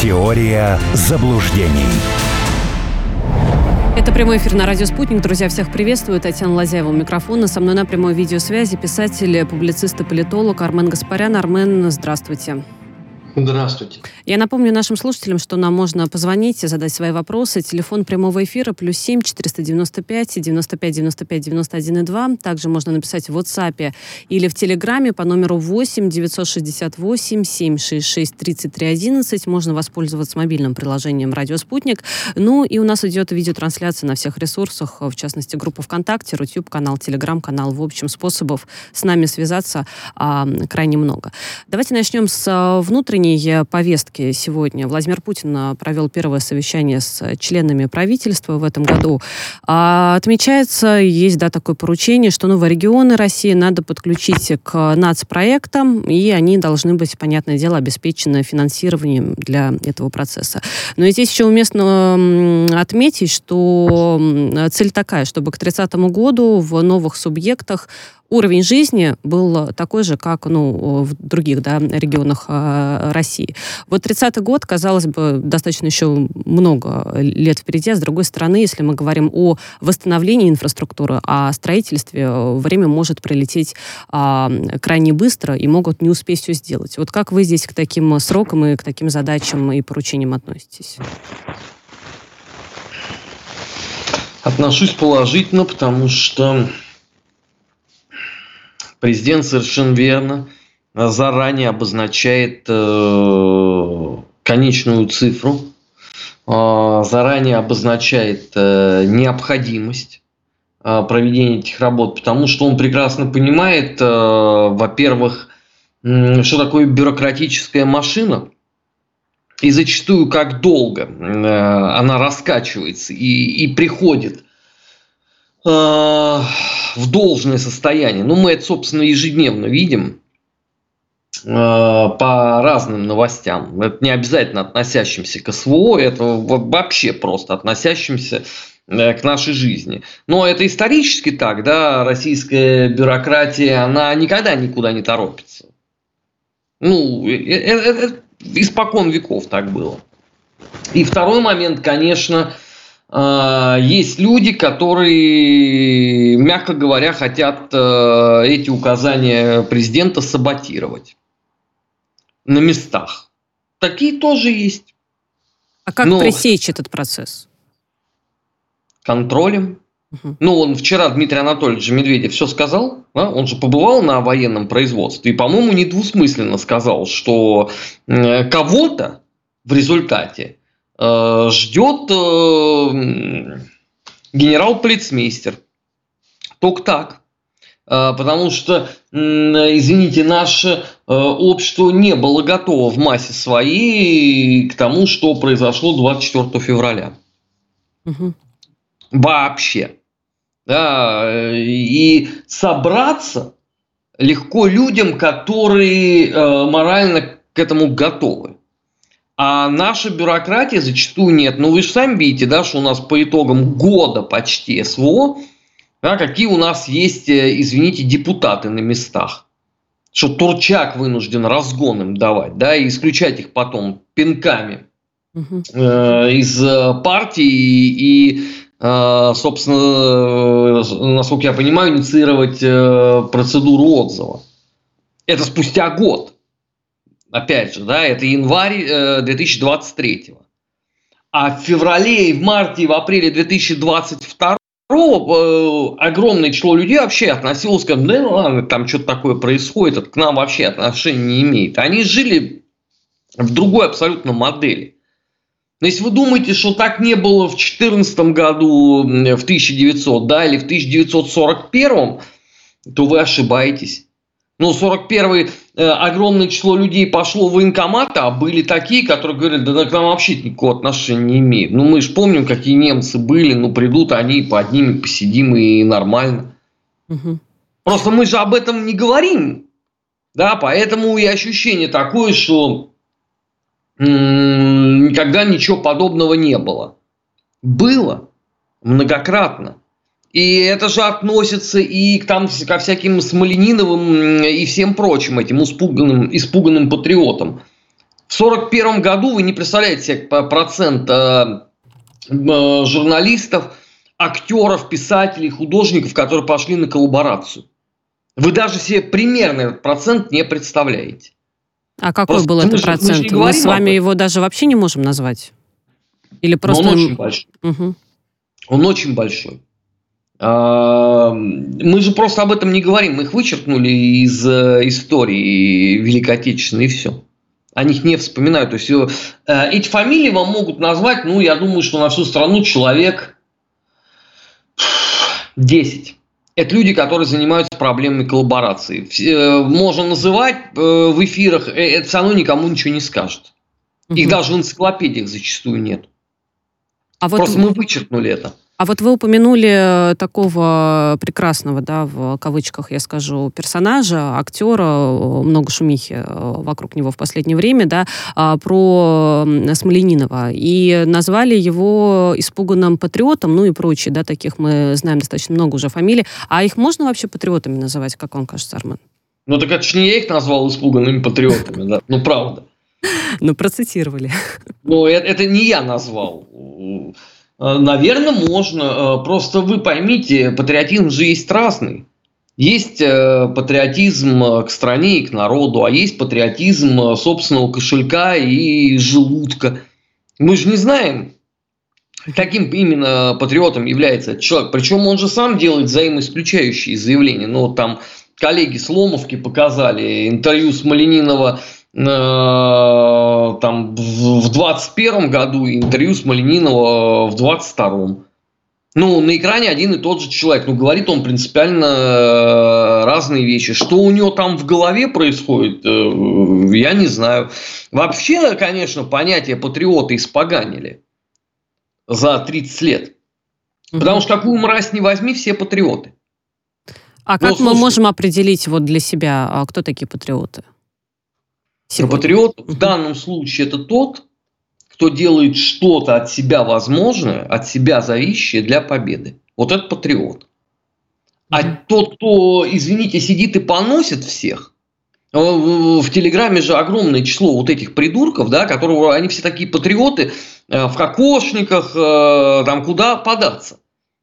Теория заблуждений. Это прямой эфир на радио «Спутник». Друзья, всех приветствую. Татьяна Лазяева у микрофона. Со мной на прямой видеосвязи писатель, публицист и политолог Армен Гаспарян. Армен, здравствуйте. Здравствуйте. Я напомню нашим слушателям, что нам можно позвонить и задать свои вопросы. Телефон прямого эфира плюс 7 495 95 95 91 2. Также можно написать в WhatsApp или в Телеграме по номеру 8 968 766 33 11. Можно воспользоваться мобильным приложением «Радио Спутник». Ну и у нас идет видеотрансляция на всех ресурсах, в частности, группа ВКонтакте, Рутюб канал, Телеграм-канал. В общем, способов с нами связаться а, крайне много. Давайте начнем с а, внутренней внутренней повестки сегодня. Владимир Путин а, провел первое совещание с членами правительства в этом году. А отмечается, есть да, такое поручение, что новые регионы России надо подключить к нацпроектам, и они должны быть, понятное дело, обеспечены финансированием для этого процесса. Но и здесь еще уместно отметить, что цель такая, чтобы к 30 году в новых субъектах уровень жизни был такой же, как ну, в других да, регионах э, России. Вот 30-й год, казалось бы, достаточно еще много лет впереди, а с другой стороны, если мы говорим о восстановлении инфраструктуры, о строительстве, время может пролететь э, крайне быстро и могут не успеть все сделать. Вот как вы здесь к таким срокам и к таким задачам и поручениям относитесь? Отношусь положительно, потому что Президент совершенно верно заранее обозначает э, конечную цифру, э, заранее обозначает э, необходимость э, проведения этих работ, потому что он прекрасно понимает, э, во-первых, э, что такое бюрократическая машина, и зачастую как долго э, она раскачивается и, и приходит э, в должное состояние. Ну, мы это, собственно, ежедневно видим э, по разным новостям. Это не обязательно относящимся к СВО, это вообще просто относящимся э, к нашей жизни. Но это исторически так, да, российская бюрократия, она никогда никуда не торопится. Ну, это, это испокон веков так было. И второй момент, конечно, а, есть люди, которые, мягко говоря, хотят э, эти указания президента саботировать на местах. Такие тоже есть. А как Но пресечь этот процесс? Контролем. Угу. Ну, он вчера Дмитрий Анатольевич Медведев все сказал, да? он же побывал на военном производстве и, по-моему, недвусмысленно сказал, что кого-то в результате Э, ждет э, генерал-полицмейстер. Только так. Э, потому что, извините, наше общество не было готово в массе своей к тому, что произошло 24 февраля. Угу. Вообще. Да, и собраться легко людям, которые морально к этому готовы. А наша бюрократия зачастую нет. Ну, вы же сами видите, да, что у нас по итогам года почти СВО, да, какие у нас есть, э, извините, депутаты на местах. Что Турчак вынужден разгон им давать, да, и исключать их потом пинками угу. э, из э, партии и, э, собственно, насколько я понимаю, инициировать э, процедуру отзыва. Это спустя год опять же, да, это январь 2023. Э, а в феврале, в марте, в апреле 2022 э, огромное число людей вообще относилось к да ну ладно, там что-то такое происходит, это к нам вообще отношения не имеет. Они жили в другой абсолютно модели. Но если вы думаете, что так не было в 2014 году, в 1900, да, или в 1941, то вы ошибаетесь. Ну, 41-й э, огромное число людей пошло в военкоматы, а были такие, которые говорят, да к нам вообще никакого отношения не имеет. Ну, мы же помним, какие немцы были, ну, придут они, под ними посидим и нормально. Угу. Просто мы же об этом не говорим. Да, поэтому и ощущение такое, что никогда ничего подобного не было. Было многократно. И это же относится и к, там, ко всяким Смолениновым и всем прочим этим испуганным, испуганным патриотам. В 1941 году вы не представляете себе процент э, э, журналистов, актеров, писателей, художников, которые пошли на коллаборацию. Вы даже себе примерно этот процент не представляете. А какой Просто был этот процент? Мы, мы с вами его даже вообще не можем назвать? Или просто... Но он очень большой. Угу. Он очень большой. Мы же просто об этом не говорим. Мы их вычеркнули из э, истории Великой Отечественной, и все. О них не вспоминают. То есть э, эти фамилии вам могут назвать, ну, я думаю, что на всю страну человек 10. Это люди, которые занимаются проблемами коллаборации. Э, можно называть в эфирах, это все равно никому ничего не скажет. Их угу. даже в энциклопедиях зачастую нет. А вот... Просто мы вычеркнули это. А вот вы упомянули такого прекрасного, да, в кавычках я скажу, персонажа, актера, много шумихи э, вокруг него в последнее время, да, а, про Смоленинова. И назвали его испуганным патриотом, ну и прочее, да, таких мы знаем достаточно много уже фамилий. А их можно вообще патриотами называть, как вам кажется, Армен? Ну так это же не я их назвал испуганными патриотами, да, ну правда. Ну, процитировали. Ну, это не я назвал. Э, Наверное, можно. Э, просто вы поймите, патриотизм же есть разный. Есть э, патриотизм к стране и к народу, а есть патриотизм собственного кошелька и желудка. Мы же не знаем, каким именно патриотом является этот человек. Причем он же сам делает взаимоисключающие заявления. Ну, вот там коллеги Сломовки показали интервью с Маленинова Э, там в 21 году интервью с Малининова в 22 ну, на экране один и тот же человек, но говорит он принципиально э, разные вещи. Что у него там в голове происходит, э, я не знаю. Вообще, конечно, понятие патриота испоганили за 30 лет. Потому что какую мразь не возьми, все патриоты. А как ну, мы можем определить вот для себя, а кто такие патриоты? Сегодня. патриот в данном случае это тот, кто делает что-то от себя возможное, от себя зависящее для победы. Вот это патриот. А тот, кто, извините, сидит и поносит всех, в Телеграме же огромное число вот этих придурков, да, которые, они все такие патриоты, э, в кокошниках, э, там куда податься.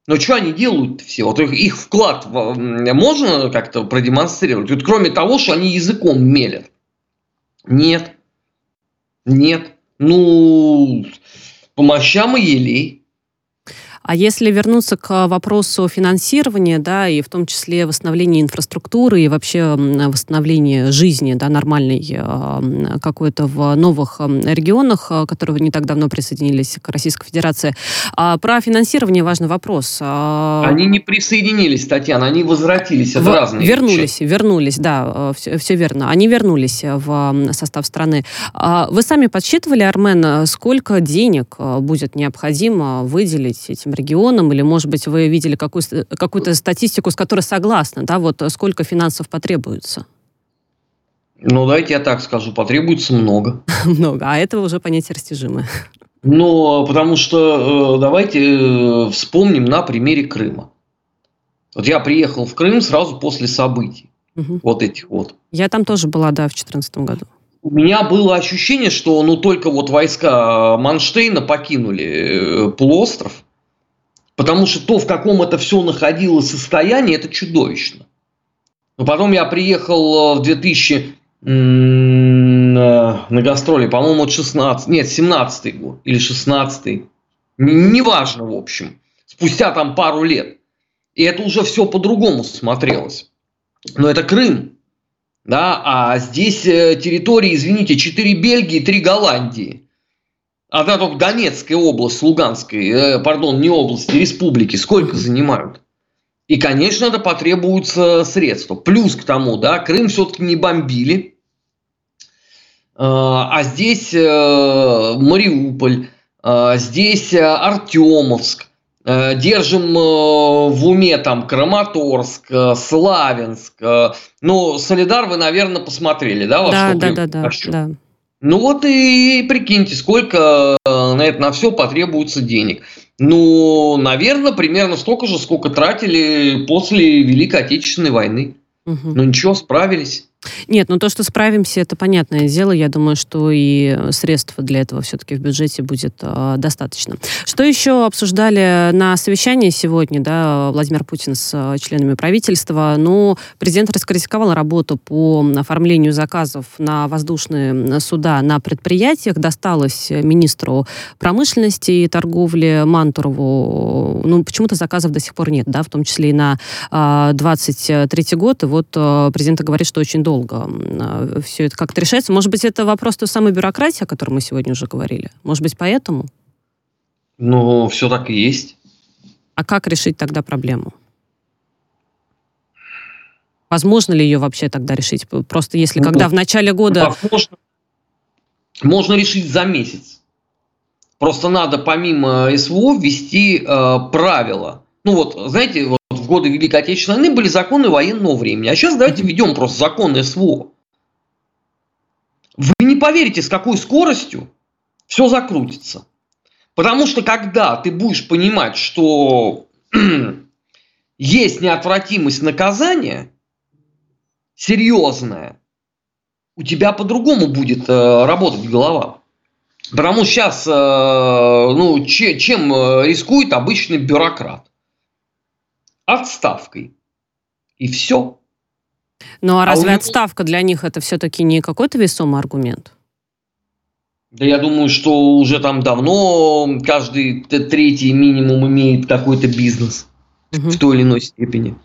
Но что они делают все? Вот их вклад можно как-то продемонстрировать? Вот кроме того, что они языком мелят. Нет. Нет. Ну, по мощам и елей. А если вернуться к вопросу финансирования, да, и в том числе восстановления инфраструктуры и вообще восстановления жизни, да, нормальной э, какой-то в новых регионах, э, которые не так давно присоединились к Российской Федерации. А про финансирование важный вопрос. А они не присоединились, Татьяна, они возвратились. Это в... разные Вернулись, вещи. вернулись, да, все, э, все верно. Они вернулись в состав страны. А вы сами подсчитывали, Армен, сколько денег будет необходимо выделить этим регионам, или, может быть, вы видели какую-то какую статистику, с которой согласны, да, вот сколько финансов потребуется? Ну, давайте я так скажу, потребуется много. Много, а этого уже понятие растяжимое. Ну, потому что э, давайте э, вспомним на примере Крыма. Вот я приехал в Крым сразу после событий. Угу. Вот этих вот. Я там тоже была, да, в 2014 году. У меня было ощущение, что ну только вот войска Манштейна покинули э, полуостров, Потому что то, в каком это все находилось состоянии, это чудовищно. Но потом я приехал э, в 2000 э, на гастроли, по-моему, 16, нет, 17 год или 16 неважно, в общем, спустя там пару лет. И это уже все по-другому смотрелось. Но это Крым, да, а здесь э, территории, извините, 4 Бельгии, 3 Голландии. Одна только Донецкая область, Луганской, э, пардон, не области, республики, сколько занимают? И, конечно, это потребуются средства. Плюс к тому, да, Крым все-таки не бомбили, э, а здесь э, Мариуполь, э, здесь Артемовск, держим в уме там Краматорск, Славянск. Ну, Солидар вы, наверное, посмотрели, да? Да, да, да, да, да. Ну вот и, прикиньте, сколько э, на это на все потребуется денег. Ну, наверное, примерно столько же, сколько тратили после Великой Отечественной войны. Угу. Ну ничего, справились. Нет, ну то, что справимся, это понятное дело. Я думаю, что и средств для этого все-таки в бюджете будет э, достаточно. Что еще обсуждали на совещании сегодня, да, Владимир Путин с э, членами правительства? Ну, президент раскритиковал работу по оформлению заказов на воздушные суда на предприятиях. Досталось министру промышленности и торговли Мантурову. Ну, почему-то заказов до сих пор нет, да, в том числе и на э, 23 год. И вот э, президент говорит, что очень долго а, все это как-то решается. Может быть, это вопрос той самой бюрократии, о которой мы сегодня уже говорили? Может быть, поэтому? Ну, все так и есть. А как решить тогда проблему? Возможно ли ее вообще тогда решить? Просто если ну, когда в начале года... Возможно, можно решить за месяц. Просто надо помимо СВО ввести э, правила. Ну вот, знаете, вот в годы Великой Отечественной войны были законы военного времени. А сейчас давайте введем просто законы СВО. Вы не поверите, с какой скоростью все закрутится. Потому что когда ты будешь понимать, что есть неотвратимость наказания, серьезная, у тебя по-другому будет э, работать голова. Потому что сейчас, э, ну, че, чем э, рискует обычный бюрократ? Отставкой. И все. Ну а, а разве него... отставка для них это все-таки не какой-то весомый аргумент? Да я думаю, что уже там давно каждый третий минимум имеет какой-то бизнес угу. в той или иной степени.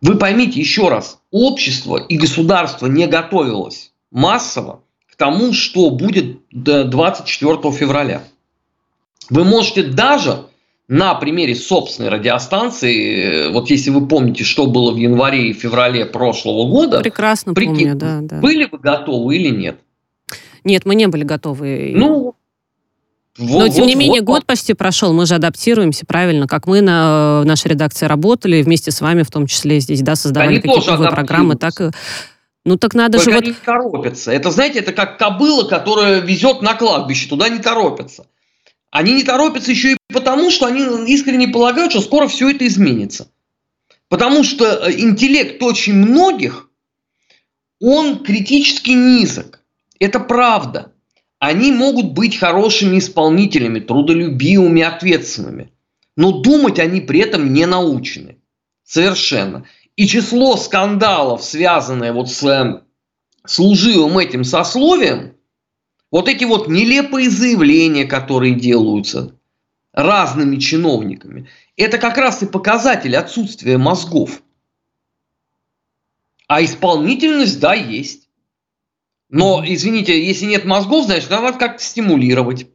Вы поймите еще раз, общество и государство не готовилось массово к тому, что будет до 24 февраля. Вы можете даже на примере собственной радиостанции, э, вот если вы помните, что было в январе и феврале прошлого года, прекрасно прикинь, помню, да, да. Были вы готовы или нет? Нет, мы не были готовы. Ну, вот, Но, тем не менее, вот, год почти прошел, мы же адаптируемся правильно, как мы на нашей редакции работали, вместе с вами в том числе здесь, да, создавали какие-то новые программы, так и... Ну так надо Только же они вот... не торопятся. Это, знаете, это как кобыла, которая везет на кладбище, туда не торопятся. Они не торопятся еще и потому, что они искренне полагают, что скоро все это изменится. Потому что э, интеллект очень многих, он критически низок. Это правда. Они могут быть хорошими исполнителями, трудолюбивыми, ответственными. Но думать они при этом не научены. Совершенно. И число скандалов, связанное вот с э, служивым этим сословием, вот эти вот нелепые заявления, которые делаются разными чиновниками, это как раз и показатель отсутствия мозгов. А исполнительность, да, есть. Но, извините, если нет мозгов, значит, надо как-то стимулировать.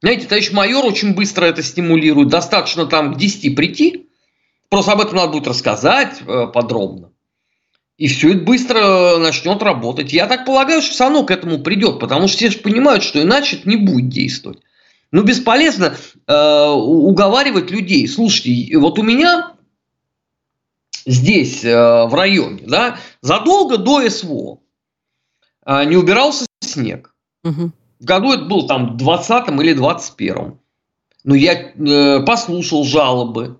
Знаете, товарищ майор очень быстро это стимулирует. Достаточно там к 10 прийти. Просто об этом надо будет рассказать э, подробно. И все это быстро начнет работать. Я так полагаю, что равно к этому придет, потому что все же понимают, что иначе это не будет действовать. Ну, бесполезно э, уговаривать людей. Слушайте, вот у меня здесь, э, в районе, да, задолго до СВО э, не убирался снег. Угу. В году это было там 20 или 21 Но я э, послушал жалобы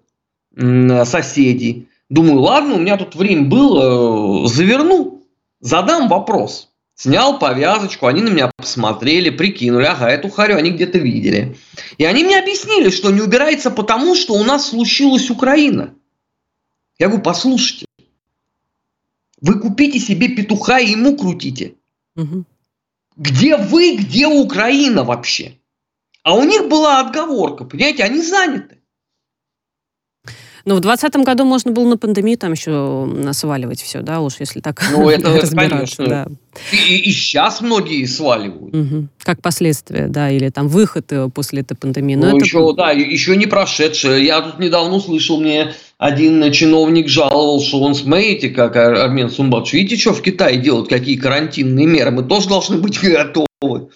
э, соседей Думаю, ладно, у меня тут время было, заверну, задам вопрос. Снял повязочку, они на меня посмотрели, прикинули, ага, эту харю они где-то видели. И они мне объяснили, что не убирается потому, что у нас случилась Украина. Я говорю, послушайте, вы купите себе петуха и ему крутите. Угу. Где вы, где Украина вообще? А у них была отговорка, понимаете, они заняты. Но в 2020 году можно было на пандемию там еще сваливать все, да, уж если так ну, это. Конечно. Да. И, и сейчас многие сваливают. Угу. Как последствия, да, или там выход э, после этой пандемии. Но ну, это... еще, да, еще не прошедшее. Я тут недавно услышал, мне один чиновник жаловал, что он, смотрите, как Армен Сумбатович, видите, что в Китае делают, какие карантинные меры, мы тоже должны быть готовы.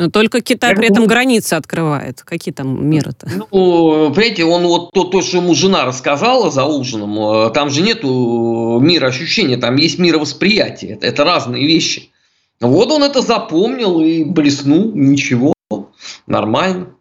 Но только Китай при этом границы открывает. Какие там меры-то? Ну, понимаете, он вот то, то, что ему жена рассказала за ужином, э, там же нету мира ощущения, там есть мировосприятие. Это, это разные вещи. Вот он это запомнил и блеснул, ничего, нормально.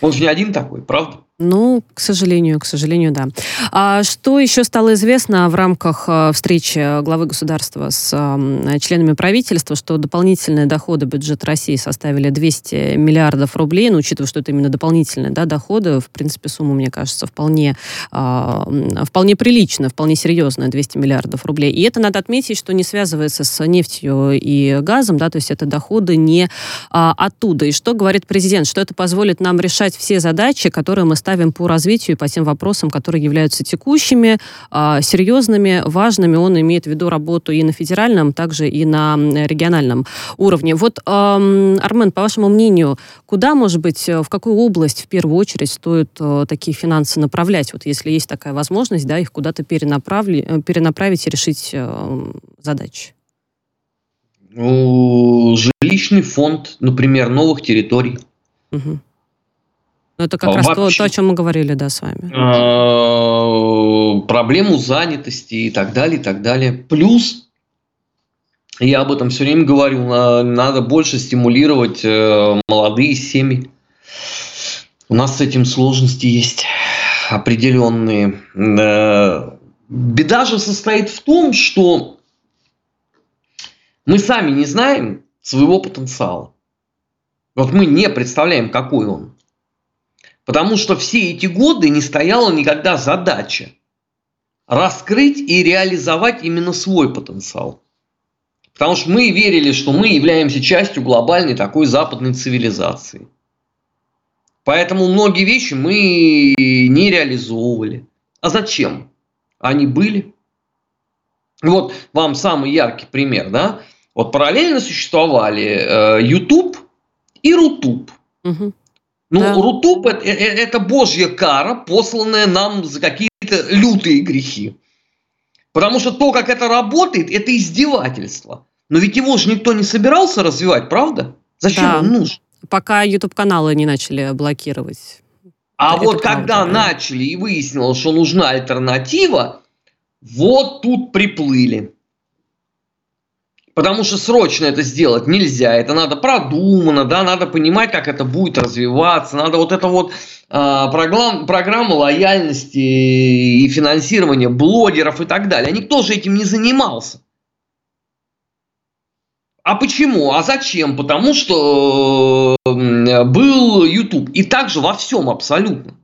Он же не один такой, правда? Ну, к сожалению, к сожалению, да. А что еще стало известно в рамках э, встречи главы государства с э, членами правительства, что дополнительные доходы бюджета России составили 200 миллиардов рублей, ну, учитывая, что это именно дополнительные да, доходы, в принципе, сумма, мне кажется, вполне, э, вполне приличная, вполне серьезная, 200 миллиардов рублей. И это надо отметить, что не связывается с нефтью и газом, да, то есть это доходы не а, оттуда. И что говорит президент? Что это позволит нам решать все задачи, которые мы по развитию и по тем вопросам, которые являются текущими, а, серьезными, важными. Он имеет в виду работу и на федеральном, также и на региональном уровне. Вот, Армен, по вашему мнению, куда, может быть, в какую область в первую очередь стоит э, такие финансы направлять? Вот если есть такая возможность, да, их куда-то перенаправить, перенаправить и решить э, задачи. Жилищный фонд, например, новых территорий. Угу. Ну, это как Вообще, раз то, то, о чем мы говорили, да, с вами. А, проблему занятости и так далее, и так далее. Плюс, я об этом все время говорю, надо больше стимулировать э, молодые семьи. У нас с этим сложности есть определенные. Беда же состоит в том, что мы сами не знаем своего потенциала. Вот мы не представляем, какой он. Потому что все эти годы не стояла никогда задача раскрыть и реализовать именно свой потенциал. Потому что мы верили, что мы являемся частью глобальной такой западной цивилизации. Поэтому многие вещи мы не реализовывали. А зачем? Они были. Вот вам самый яркий пример, да? Вот параллельно существовали э, YouTube и Rutube. Угу. Ну, да. Rutube это, это божья кара, посланная нам за какие-то лютые грехи. Потому что то, как это работает, это издевательство. Но ведь его же никто не собирался развивать, правда? Зачем да. он нужен? Пока YouTube-каналы не начали блокировать. А это вот правда, когда да. начали и выяснилось, что нужна альтернатива, вот тут приплыли. Потому что срочно это сделать нельзя. Это надо продумано, да, надо понимать, как это будет развиваться. Надо вот это вот э, программ, программа лояльности и финансирования блогеров и так далее. Никто же этим не занимался. А почему? А зачем? Потому что был YouTube. И также во всем абсолютно.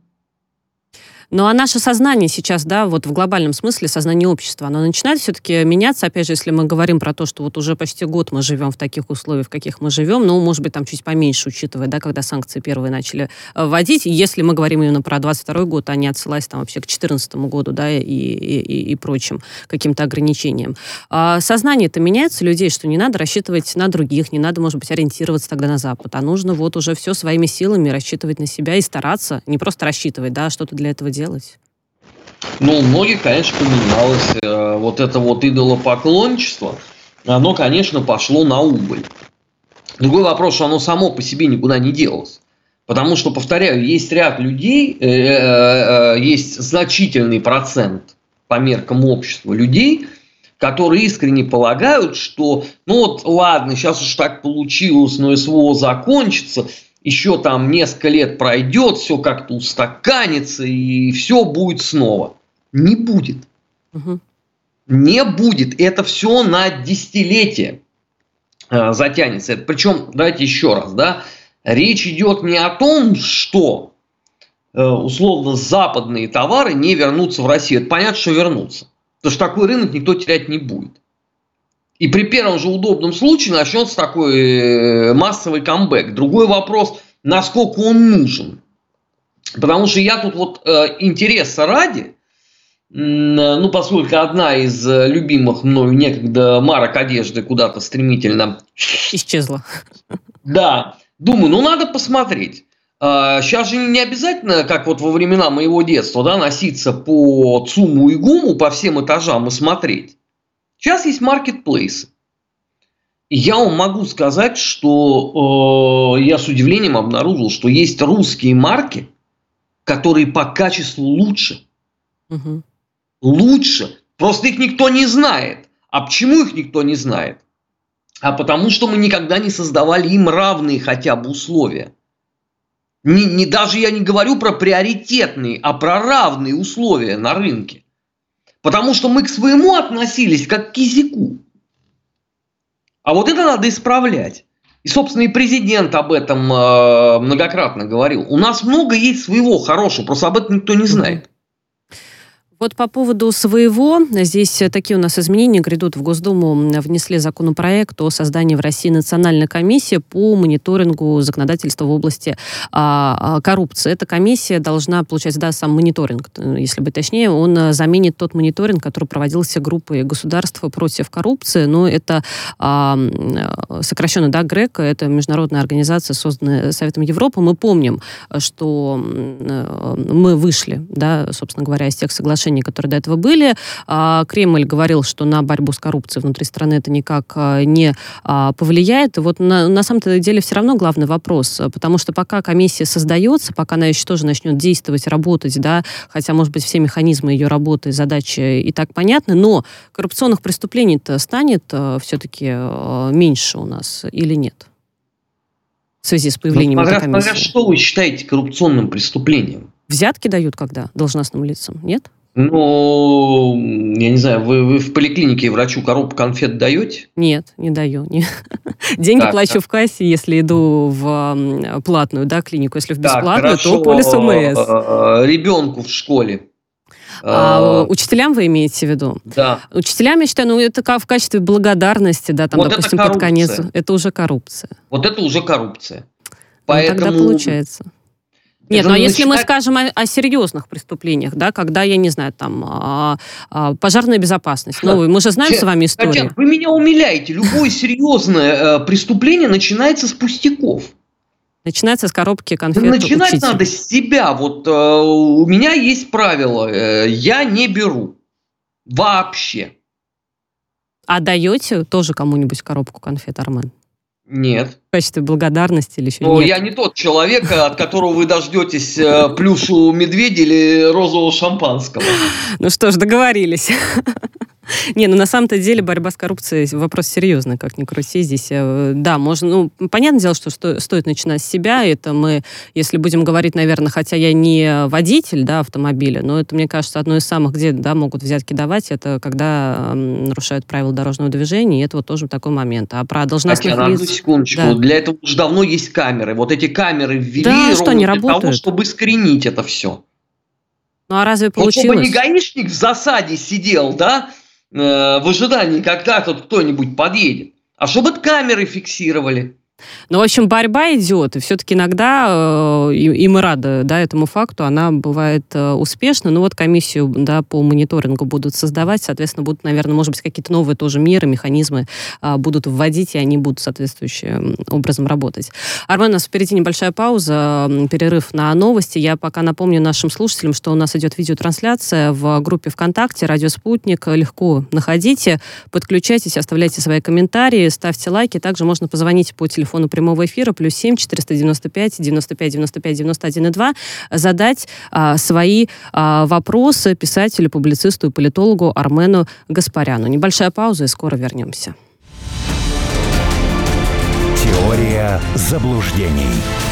Ну а наше сознание сейчас, да, вот в глобальном смысле, сознание общества, оно начинает все-таки меняться, опять же, если мы говорим про то, что вот уже почти год мы живем в таких условиях, в каких мы живем, ну, может быть, там чуть поменьше, учитывая, да, когда санкции первые начали э, вводить, если мы говорим именно про 22 год, а не отсылаясь там вообще к 2014 году, да, и, и, и прочим каким-то ограничениям. А сознание это меняется людей, что не надо рассчитывать на других, не надо, может быть, ориентироваться тогда на Запад, а нужно вот уже все своими силами рассчитывать на себя и стараться, не просто рассчитывать, да, что-то для этого делать, делать? Ну, у многих, конечно, поменялось. Э, вот это вот идолопоклонничество, оно, конечно, пошло на убыль. Другой вопрос, что оно само по себе никуда не делось. Потому что, повторяю, есть ряд людей, э, э, есть значительный процент по меркам общества людей, которые искренне полагают, что, ну вот, ладно, сейчас уж так получилось, но СВО закончится, еще там несколько лет пройдет, все как-то устаканится, и все будет снова. Не будет. Угу. Не будет. Это все на десятилетие э, затянется. Это, причем, давайте еще раз, да, речь идет не о том, что э, условно западные товары не вернутся в Россию. Это понятно, что вернутся. Потому что такой рынок никто терять не будет. И при первом же удобном случае начнется такой э, массовый камбэк. Другой вопрос, насколько он нужен. Потому что я тут вот э, интереса ради, ну, поскольку одна из э, любимых мною некогда марок одежды куда-то стремительно... Исчезла. Да. Думаю, ну, надо посмотреть. Сейчас же не обязательно, как вот во времена моего детства, да, носиться по ЦУМу и ГУМу, по всем этажам и смотреть. Сейчас есть маркетплейсы. Я вам могу сказать, что э, я с удивлением обнаружил, что есть русские марки, которые по качеству лучше. Угу. Лучше. Просто их никто не знает. А почему их никто не знает? А потому что мы никогда не создавали им равные хотя бы условия. Не, не, даже я не говорю про приоритетные, а про равные условия на рынке. Потому что мы к своему относились как к кизику. А вот это надо исправлять. И, собственно, и президент об этом э, многократно говорил. У нас много есть своего хорошего, просто об этом никто не знает. Вот по поводу своего, здесь такие у нас изменения грядут. В Госдуму внесли законопроект о создании в России национальной комиссии по мониторингу законодательства в области а, а коррупции. Эта комиссия должна, получается, да, сам мониторинг, если быть точнее, он заменит тот мониторинг, который проводился группой государства против коррупции. Но это а, сокращенно, да, ГРЭК, это международная организация, созданная Советом Европы. Мы помним, что мы вышли, да, собственно говоря, из тех соглашений, отношения, которые до этого были. А, Кремль говорил, что на борьбу с коррупцией внутри страны это никак а, не а, повлияет. И вот на, на самом-то деле все равно главный вопрос, потому что пока комиссия создается, пока она еще тоже начнет действовать, работать, да, хотя, может быть, все механизмы ее работы, задачи и так понятны, но коррупционных преступлений-то станет все-таки меньше у нас или нет? в связи с появлением ну, смотря, этой комиссии. Смотря что вы считаете коррупционным преступлением? Взятки дают когда должностным лицам, нет? Ну, я не знаю, вы, вы в поликлинике врачу коробку конфет даете? Нет, не даю. Не. Деньги так, плачу так. в кассе, если иду в платную да, клинику. Если в бесплатную, так, то полис ОМС. А, ребенку в школе. А, учителям вы имеете в виду? Да. Учителям, я считаю, ну это в качестве благодарности, да, там, вот допустим, под конец. Это уже коррупция. Вот это уже коррупция. Поэтому... Ну, тогда получается. Нет, ну а если мы скажем о, о серьезных преступлениях, да, когда, я не знаю, там, а, а, пожарная безопасность. Ну, мы же знаем Че, с вами историю. Татьяна, вы меня умиляете. Любое серьезное э, преступление начинается с пустяков. Начинается с коробки конфет. Начинать учителя. надо с себя. Вот э, у меня есть правило. Э, я не беру. Вообще. А даете тоже кому-нибудь коробку конфет, Армен? Нет. В качестве благодарности или еще Но нет? я не тот человек, от которого вы дождетесь э, плюшу медведя или розового шампанского. Ну что ж, договорились. Не, ну на самом-то деле борьба с коррупцией вопрос серьезный, как ни крути. Здесь, э, да, можно, ну, понятное дело, что стоит начинать с себя. Это мы, если будем говорить, наверное, хотя я не водитель, да, автомобиля, но это, мне кажется, одно из самых, где, да, могут взятки давать, это когда нарушают правила дорожного движения, и это вот тоже такой момент. А про должностных так, лиц... одну секундочку. Да. Для этого уже давно есть камеры. Вот эти камеры ввели да, ровно что, не для работают. того, чтобы искоренить это все. Ну а разве получилось? Вот чтобы не гаишник в засаде сидел, да, Э, в ожидании, когда тут кто-нибудь подъедет, а чтобы камеры фиксировали. Ну, в общем, борьба идет, и все-таки иногда, э, и, и мы рады да, этому факту, она бывает э, успешна. Ну, вот комиссию да, по мониторингу будут создавать, соответственно, будут, наверное, может быть, какие-то новые тоже меры, механизмы э, будут вводить, и они будут соответствующим образом работать. Армен, у нас впереди небольшая пауза, перерыв на новости. Я пока напомню нашим слушателям, что у нас идет видеотрансляция в группе ВКонтакте «Радио Спутник». Легко находите, подключайтесь, оставляйте свои комментарии, ставьте лайки. Также можно позвонить по телефону телефону прямого эфира плюс 7 495 95 95 91 и 2 задать а, свои а, вопросы писателю, публицисту и политологу Армену Гаспаряну. Небольшая пауза и скоро вернемся. Теория заблуждений.